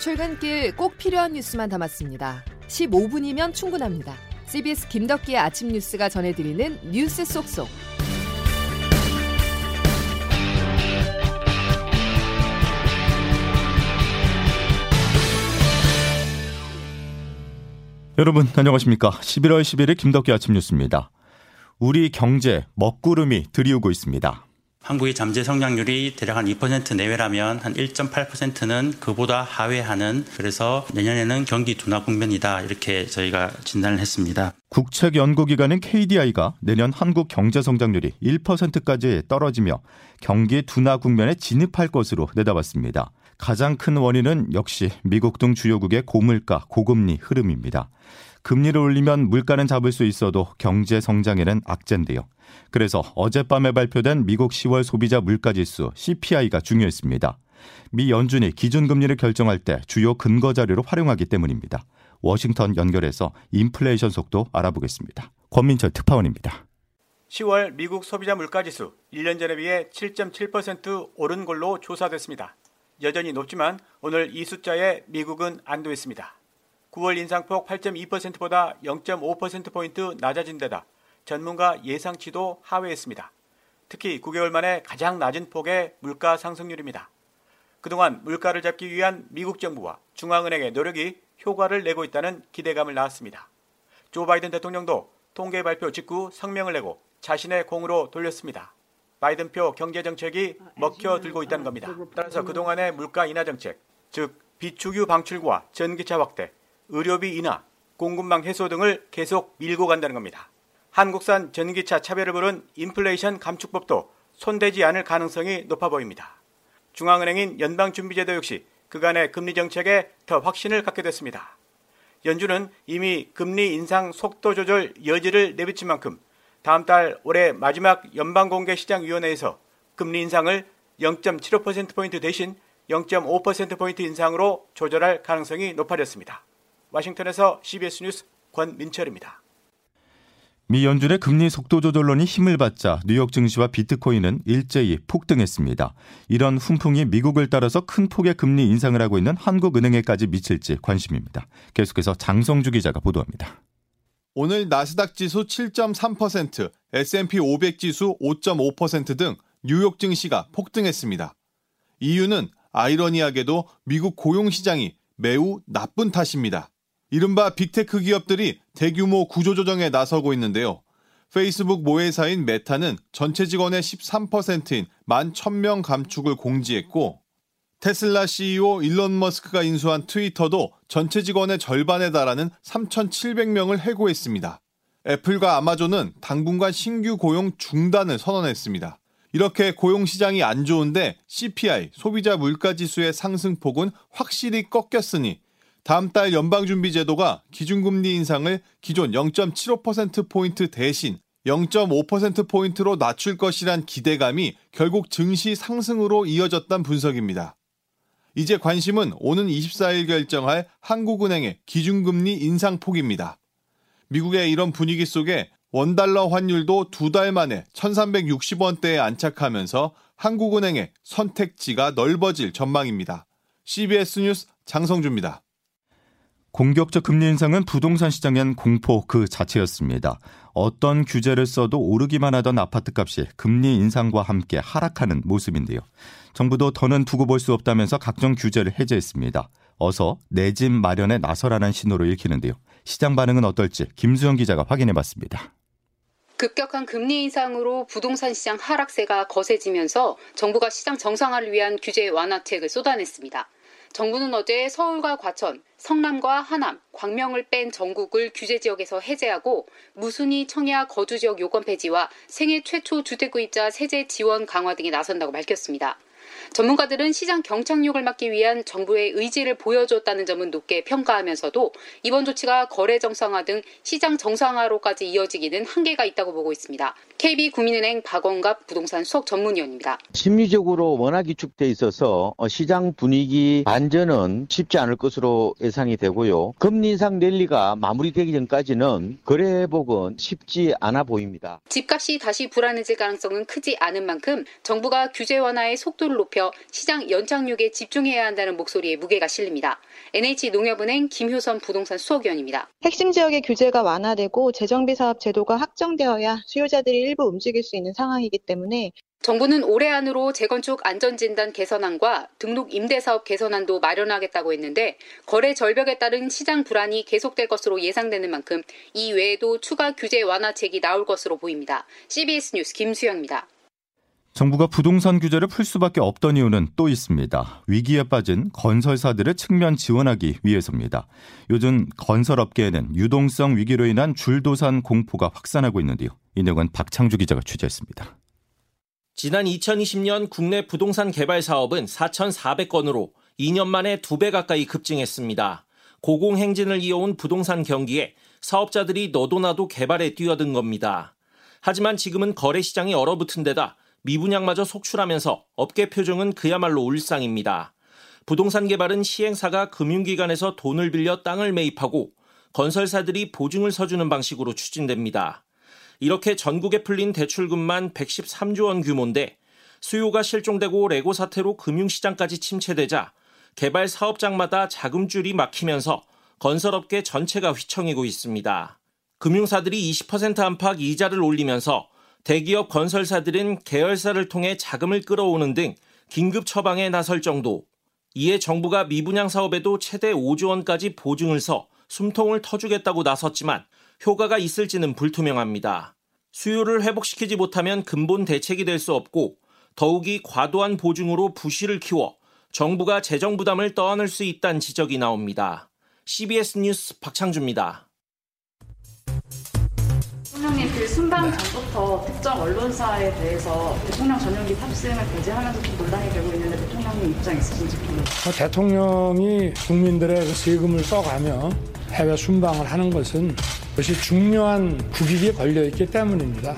출근길 꼭 필요한 뉴스만 담았습니다. 15분이면 충분합니다. CBS 김덕기의 아침 뉴스가 전해드리는 뉴스 속속. 여러분 안녕하십니까? 11월 11일 김덕기 아침 뉴스입니다. 우리 경제 먹구름이 들이우고 있습니다. 한국의 잠재 성장률이 대략 한 2% 내외라면 한 1.8%는 그보다 하회하는 그래서 내년에는 경기 둔화 국면이다 이렇게 저희가 진단을 했습니다. 국책연구기관인 KDI가 내년 한국 경제 성장률이 1%까지 떨어지며 경기 둔화 국면에 진입할 것으로 내다봤습니다. 가장 큰 원인은 역시 미국 등 주요국의 고물가, 고금리 흐름입니다. 금리를 올리면 물가는 잡을 수 있어도 경제 성장에는 악재인데요. 그래서 어젯밤에 발표된 미국 10월 소비자 물가지수 CPI가 중요했습니다. 미 연준이 기준금리를 결정할 때 주요 근거 자료로 활용하기 때문입니다. 워싱턴 연결해서 인플레이션 속도 알아보겠습니다. 권민철 특파원입니다. 10월 미국 소비자 물가지수 1년 전에 비해 7.7% 오른 걸로 조사됐습니다. 여전히 높지만 오늘 이 숫자에 미국은 안도했습니다. 9월 인상폭 8.2%보다 0.5%포인트 낮아진 데다 전문가 예상치도 하회했습니다. 특히 9개월 만에 가장 낮은 폭의 물가 상승률입니다. 그동안 물가를 잡기 위한 미국 정부와 중앙은행의 노력이 효과를 내고 있다는 기대감을 낳았습니다. 조 바이든 대통령도 통계 발표 직후 성명을 내고 자신의 공으로 돌렸습니다. 바이든표 경제 정책이 먹혀들고 있다는 겁니다. 따라서 그동안의 물가 인하 정책, 즉 비축유 방출과 전기차 확대, 의료비 인하, 공급망 해소 등을 계속 밀고 간다는 겁니다. 한국산 전기차 차별을 부른 인플레이션 감축법도 손대지 않을 가능성이 높아 보입니다. 중앙은행인 연방준비제도 역시 그간의 금리 정책에 더 확신을 갖게 됐습니다. 연준은 이미 금리 인상 속도 조절 여지를 내비친 만큼 다음 달 올해 마지막 연방공개시장위원회에서 금리 인상을 0.75%포인트 대신 0.5%포인트 인상으로 조절할 가능성이 높아졌습니다. 와싱턴에서 CBS 뉴스 권민철입니다. 미 연준의 금리 속도 조절론이 힘을 받자 뉴욕 증시와 비트코인은 일제히 폭등했습니다. 이런 훈풍이 미국을 따라서 큰 폭의 금리 인상을 하고 있는 한국은행에까지 미칠지 관심입니다. 계속해서 장성주 기자가 보도합니다. 오늘 나스닥 지수 7.3%, S&P 500 지수 5.5%등 뉴욕 증시가 폭등했습니다. 이유는 아이러니하게도 미국 고용 시장이 매우 나쁜 탓입니다. 이른바 빅테크 기업들이 대규모 구조조정에 나서고 있는데요. 페이스북 모회사인 메타는 전체 직원의 13%인 11,000명 감축을 공지했고 테슬라 CEO 일론 머스크가 인수한 트위터도 전체 직원의 절반에 달하는 3,700명을 해고했습니다. 애플과 아마존은 당분간 신규 고용 중단을 선언했습니다. 이렇게 고용 시장이 안 좋은데 CPI 소비자 물가 지수의 상승폭은 확실히 꺾였으니 다음 달 연방준비제도가 기준금리 인상을 기존 0.75%포인트 대신 0.5%포인트로 낮출 것이란 기대감이 결국 증시 상승으로 이어졌단 분석입니다. 이제 관심은 오는 24일 결정할 한국은행의 기준금리 인상폭입니다. 미국의 이런 분위기 속에 원달러 환율도 두 달 만에 1360원대에 안착하면서 한국은행의 선택지가 넓어질 전망입니다. CBS 뉴스 장성주입니다. 공격적 금리 인상은 부동산 시장엔 공포 그 자체였습니다. 어떤 규제를 써도 오르기만 하던 아파트 값이 금리 인상과 함께 하락하는 모습인데요. 정부도 더는 두고 볼 수 없다면서 각종 규제를 해제했습니다. 어서 내 집 마련에 나서라는 신호를 읽히는데요. 시장 반응은 어떨지 김수영 기자가 확인해 봤습니다. 급격한 금리 인상으로 부동산 시장 하락세가 거세지면서 정부가 시장 정상화를 위한 규제 완화책을 쏟아냈습니다. 정부는 어제 서울과 과천, 성남과 하남, 광명을 뺀 전국을 규제 지역에서 해제하고 무순위 청약 거주 지역 요건 폐지와 생애 최초 주택구입자 세제 지원 강화 등에 나선다고 밝혔습니다. 전문가들은 시장 경착륙을 막기 위한 정부의 의지를 보여줬다는 점은 높게 평가하면서도 이번 조치가 거래 정상화 등 시장 정상화로까지 이어지기는 한계가 있다고 보고 있습니다. KB국민은행 박원갑 부동산 수석 전문위원입니다. 심리적으로 워낙 위축돼 있어서 어, 시장 분위기 반전은 쉽지 않을 것으로 예상이 되고요. 금리 인상 랠리가 마무리되기 전까지는 거래 회복은 쉽지 않아 보입니다. 집값이 다시 불안해질 가능성은 크지 않은 만큼 정부가 규제 완화의 속도를 높여 시장 연착륙에 집중해야 한다는 목소리에 무게가 실립니다. NH농협은행 김효선 부동산 수석위원입니다. 핵심 지역의 규제가 완화되고 재정비 사업 제도가 확정되어야 수요자들이 일부 움직일 수 있는 상황이기 때문에 정부는 올해 안으로 재건축 안전진단 개선안과 등록 임대사업 개선안도 마련하겠다고 했는데 거래 절벽에 따른 시장 불안이 계속될 것으로 예상되는 만큼 이 외에도 추가 규제 완화책이 나올 것으로 보입니다. CBS 뉴스 김수영입니다. 정부가 부동산 규제를 풀 수밖에 없던 이유는 또 있습니다. 위기에 빠진 건설사들을 측면 지원하기 위해서입니다. 요즘 건설업계에는 유동성 위기로 인한 줄도산 공포가 확산하고 있는데요. 이 내용은 박창주 기자가 취재했습니다. 지난 2020년 국내 부동산 개발 사업은 4,400건으로 2년 만에 2배 가까이 급증했습니다. 고공행진을 이어온 부동산 경기에 사업자들이 너도나도 개발에 뛰어든 겁니다. 하지만 지금은 거래 시장이 얼어붙은 데다 미분양마저 속출하면서 업계 표정은 그야말로 울상입니다. 부동산 개발은 시행사가 금융기관에서 돈을 빌려 땅을 매입하고 건설사들이 보증을 서주는 방식으로 추진됩니다. 이렇게 전국에 풀린 대출금만 113조 원 규모인데 수요가 실종되고 레고 사태로 금융시장까지 침체되자 개발 사업장마다 자금줄이 막히면서 건설업계 전체가 휘청이고 있습니다. 금융사들이 20% 안팎 이자를 올리면서 대기업 건설사들은 계열사를 통해 자금을 끌어오는 등 긴급 처방에 나설 정도. 이에 정부가 미분양 사업에도 최대 5조 원까지 보증을 서 숨통을 터주겠다고 나섰지만 효과가 있을지는 불투명합니다. 수요를 회복시키지 못하면 근본 대책이 될 수 없고 더욱이 과도한 보증으로 부실을 키워 정부가 재정 부담을 떠안을 수 있다는 지적이 나옵니다. CBS 뉴스 박창주입니다. 대통령님 그 순방 전부터 특정 언론사에 대해서 대통령 전용기 탑승을 배제하면서 좀 논란이 되고 있는데 대통령님 입장 있으신지 궁금합니다. 대통령이 국민들의 그 세금을 써가며 해외 순방을 하는 것은 그것이 중요한 국익에 걸려 있기 때문입니다.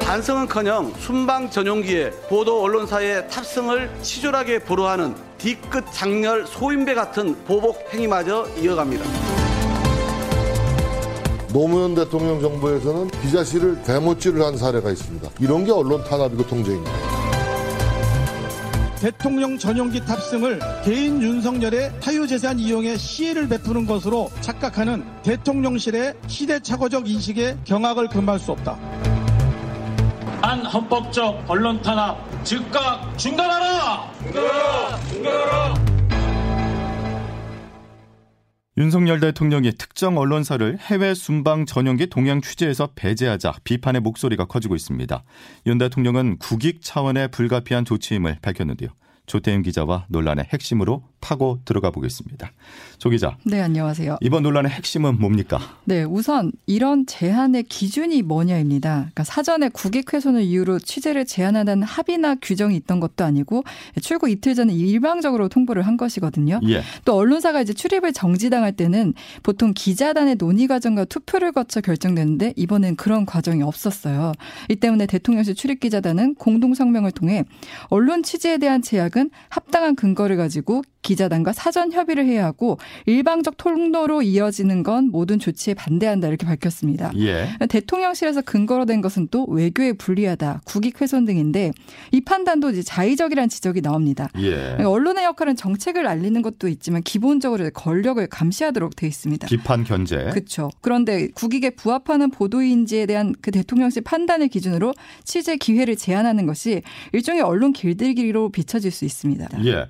반성은커녕 순방 전용기에 보도 언론사의 탑승을 치졸하게 보도하는 뒤끝 장렬 소인배 같은 보복 행위마저 이어갑니다. 노무현 대통령 정부에서는 기자실을 대못질을 한 사례가 있습니다. 이런 게 언론 탄압이고 통제입니다. 대통령 전용기 탑승을 개인 윤석열의 사유재산 이용에 시혜를 베푸는 것으로 착각하는 대통령실의 시대착오적 인식에 경악을 금할 수 없다. 반헌법적 언론 탄압 즉각 중단하라! 중단하라! 중단하라! 윤석열 대통령이 특정 언론사를 해외 순방 전용기 동향 취재에서 배제하자 비판의 목소리가 커지고 있습니다. 윤 대통령은 국익 차원의 불가피한 조치임을 밝혔는데요. 조태임 기자와 논란의 핵심으로 파고 들어가 보겠습니다. 조 기자. 네, 안녕하세요. 이번 논란의 핵심은 뭡니까? 네, 우선 이런 제한의 기준이 뭐냐입니다. 그러니까 사전에 국익 훼손을 이유로 취재를 제한하는 합의나 규정이 있던 것도 아니고 출국 이틀 전에 일방적으로 통보를 한 것이거든요. 예. 또 언론사가 이제 출입을 정지당할 때는 보통 기자단의 논의 과정과 투표를 거쳐 결정되는데 이번엔 그런 과정이 없었어요. 이 때문에 대통령실 출입 기자단은 공동 성명을 통해 언론 취재에 대한 제약 은 합당한 근거를 가지고 기자단과 사전 협의를 해야 하고 일방적 통로로 이어지는 건 모든 조치에 반대한다 이렇게 밝혔습니다. 예. 대통령실에서 근거로 된 것은 또 외교에 불리하다, 국익 훼손 등인데 이 판단도 이제 자의적이라는 지적이 나옵니다. 예. 언론의 역할은 정책을 알리는 것도 있지만 기본적으로 권력을 감시하도록 돼 있습니다. 비판 견제. 그렇죠. 그런데 국익에 부합하는 보도인지에 대한 그 대통령실 판단을 기준으로 취재 기회를 제한하는 것이 일종의 언론 길들기로 비춰질 수 있습니다. 예.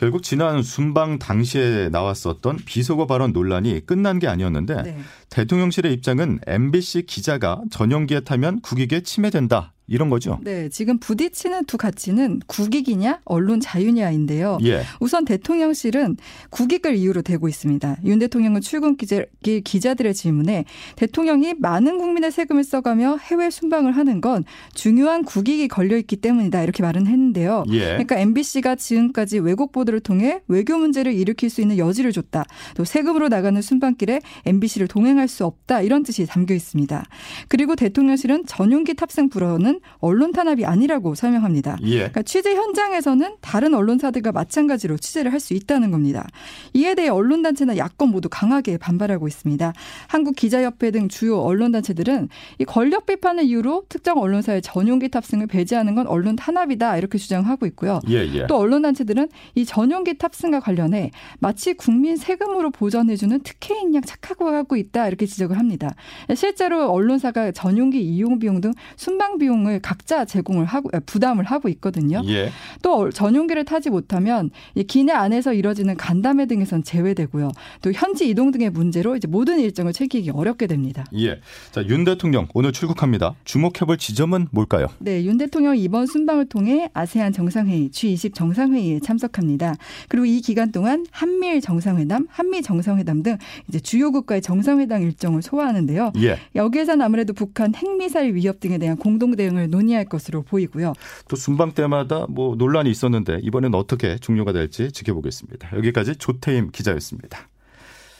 결국 지난 순방 당시에 나왔었던 비속어 발언 논란이 끝난 게 아니었는데 네. 대통령실의 입장은 MBC 기자가 전용기에 타면 국익에 침해된다 이런 거죠. 네, 지금 부딪히는 두 가치는 국익이냐 언론 자유냐인데요. 예. 우선 대통령실은 국익을 이유로 대고 있습니다. 윤 대통령은 출근길 기자들의 질문에 대통령이 많은 국민의 세금을 써가며 해외 순방을 하는 건 중요한 국익이 걸려 있기 때문이다 이렇게 말은 했는데요. 예. 그러니까 MBC가 지금까지 왜곡 보도를 통해 외교 문제를 일으킬 수 있는 여지를 줬다. 또 세금으로 나가는 순방길에 MBC를 동행할 수 없다 이런 뜻이 담겨 있습니다. 그리고 대통령실은 전용기 탑승 불허는 언론 탄압이 아니라고 설명합니다. 예. 그러니까 취재 현장에서는 다른 언론사들과 마찬가지로 취재를 할 수 있다는 겁니다. 이에 대해 언론단체나 야권 모두 강하게 반발하고 있습니다. 한국기자협회 등 주요 언론단체들은 이 권력 비판을 이유로 특정 언론사의 전용기 탑승을 배제하는 건 언론 탄압이다 이렇게 주장하고 있고요. 예, 예. 또 언론단체들은 이 전용기 탑승과 관련해 마치 국민 세금으로 보전해주는 특혜인 양 착각하고 있다 이렇게 지적을 합니다. 실제로 언론사가 전용기 이용 비용 등 순방 비용을 각자 제공을 하고 부담을 하고 있거든요. 예. 또 전용기를 타지 못하면 이 기내 안에서 이뤄지는 간담회 등에선 제외되고요. 또 현지 이동 등의 문제로 이제 모든 일정을 챙기기 어렵게 됩니다. 예. 자, 윤 대통령 오늘 출국합니다. 주목해볼 지점은 뭘까요? 네, 윤 대통령 이번 순방을 통해 아세안 정상회의, G20 정상회의에 참석합니다. 그리고 이 기간 동안 한미일 정상회담, 한미 정상회담 등 이제 주요 국가의 정상회담 일정을 소화하는데요. 예. 여기에선 아무래도 북한 핵미사일 위협 등에 대한 공동 대응 을 논의할 것으로 보이고요. 또 순방 때마다 뭐 논란이 있었는데 이번엔 어떻게 종료가 될지 지켜보겠습니다. 여기까지 조태임 기자였습니다.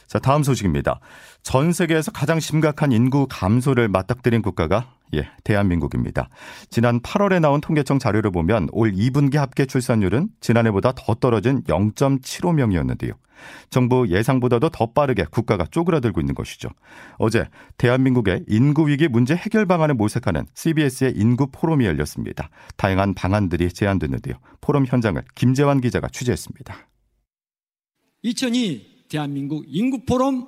자, 다음 소식입니다. 전 세계에서 가장 심각한 인구 감소를 맞닥뜨린 국가가 예, 대한민국입니다. 지난 8월에 나온 통계청 자료를 보면 올 2분기 합계 출산율은 지난해보다 더 떨어진 0.75명이었는데요. 정부 예상보다도 더 빠르게 국가가 쪼그라들고 있는 것이죠. 어제 대한민국의 인구 위기 문제 해결 방안을 모색하는 CBS의 인구 포럼이 열렸습니다. 다양한 방안들이 제안됐는데요. 포럼 현장을 김재환 기자가 취재했습니다. 2002 대한민국 인구 포럼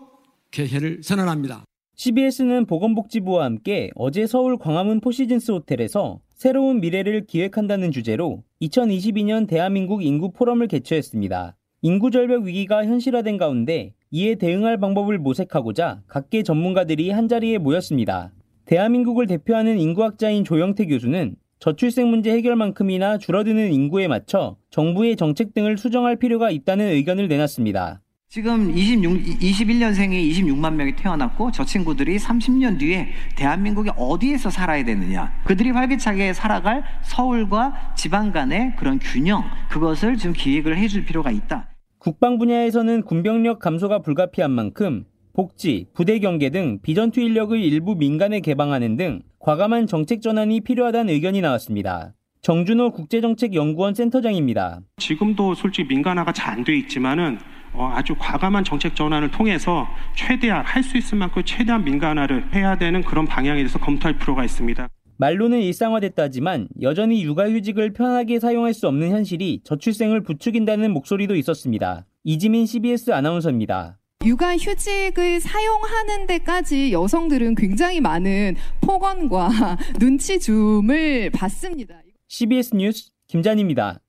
개회를 선언합니다. CBS는 보건복지부와 함께 어제 서울 광화문 포시즌스 호텔에서 새로운 미래를 기획한다는 주제로 2022년 대한민국 인구 포럼을 개최했습니다. 인구 절벽 위기가 현실화된 가운데 이에 대응할 방법을 모색하고자 각계 전문가들이 한자리에 모였습니다. 대한민국을 대표하는 인구학자인 조영태 교수는 저출생 문제 해결만큼이나 줄어드는 인구에 맞춰 정부의 정책 등을 수정할 필요가 있다는 의견을 내놨습니다. 지금 26, 21년생이 26만 명이 태어났고 저 친구들이 30년 뒤에 대한민국이 어디에서 살아야 되느냐. 그들이 활기차게 살아갈 서울과 지방 간의 그런 균형, 그것을 지금 기획을 해줄 필요가 있다. 국방 분야에서는 군병력 감소가 불가피한 만큼 복지, 부대 경계 등 비전투 인력을 일부 민간에 개방하는 등 과감한 정책 전환이 필요하다는 의견이 나왔습니다. 정준호 국제정책연구원 센터장입니다. 지금도 솔직히 민간화가 잘 안 돼 있지만은 어, 아주 과감한 정책 전환을 통해서 최대한 할 수 있을 만큼 최대한 민간화를 해야 되는 그런 방향에 대해서 검토할 필요가 있습니다. 말로는 일상화됐다지만 여전히 육아휴직을 편하게 사용할 수 없는 현실이 저출생을 부추긴다는 목소리도 있었습니다. 이지민 CBS 아나운서입니다. 육아 휴직을 사용하는 데까지 여성들은 굉장히 많은 폭언과 눈치 줌을 받습니다. CBS 뉴스 김잔입니다.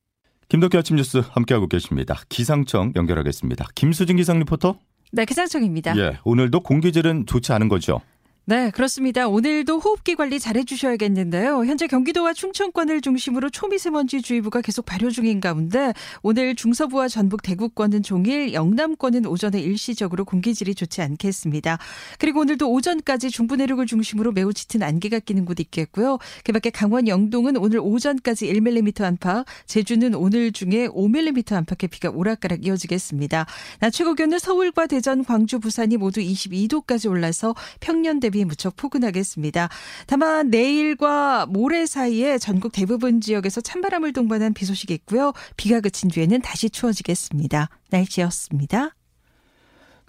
김덕기 아침 뉴스 함께하고 계십니다. 기상청 연결하겠습니다. 김수진 기상 리포터. 네, 기상청입니다. 예, 오늘도 공기질은 좋지 않은 거죠. 네, 그렇습니다. 오늘도 호흡기 관리 잘 해 주셔야겠는데요. 현재 경기도와 충청권을 중심으로 초미세먼지 주의보가 계속 발효 중인 가운데 오늘 중서부와 전북 대구권은 종일, 영남권은 오전에 일시적으로 공기질이 좋지 않겠습니다. 그리고 오늘도 오전까지 중부 내륙을 중심으로 매우 짙은 안개가 끼는 곳 있겠고요. 그 밖에 강원 영동은 오늘 오전까지 1mm 안팎, 제주는 오늘 중에 5mm 안팎의 비가 오락가락 이어지겠습니다. 낮 최고 기온은 서울과 대전, 광주, 부산이 모두 22도까지 올라서 평년 대비 대비 무척 포근하겠습니다. 다만 내일과 모레 사이에 전국 대부분 지역에서 찬바람을 동반한 비 소식이 있고요. 비가 그친 뒤에는 다시 추워지겠습니다. 날씨였습니다.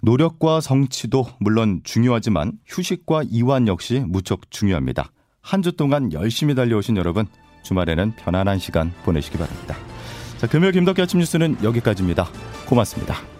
노력과 성취도 물론 중요하지만 휴식과 이완 역시 무척 중요합니다. 한 주 동안 열심히 달려오신 여러분, 주말에는 편안한 시간 보내시기 바랍니다. 자, 금요일 김덕기 아침 뉴스는 여기까지입니다. 고맙습니다.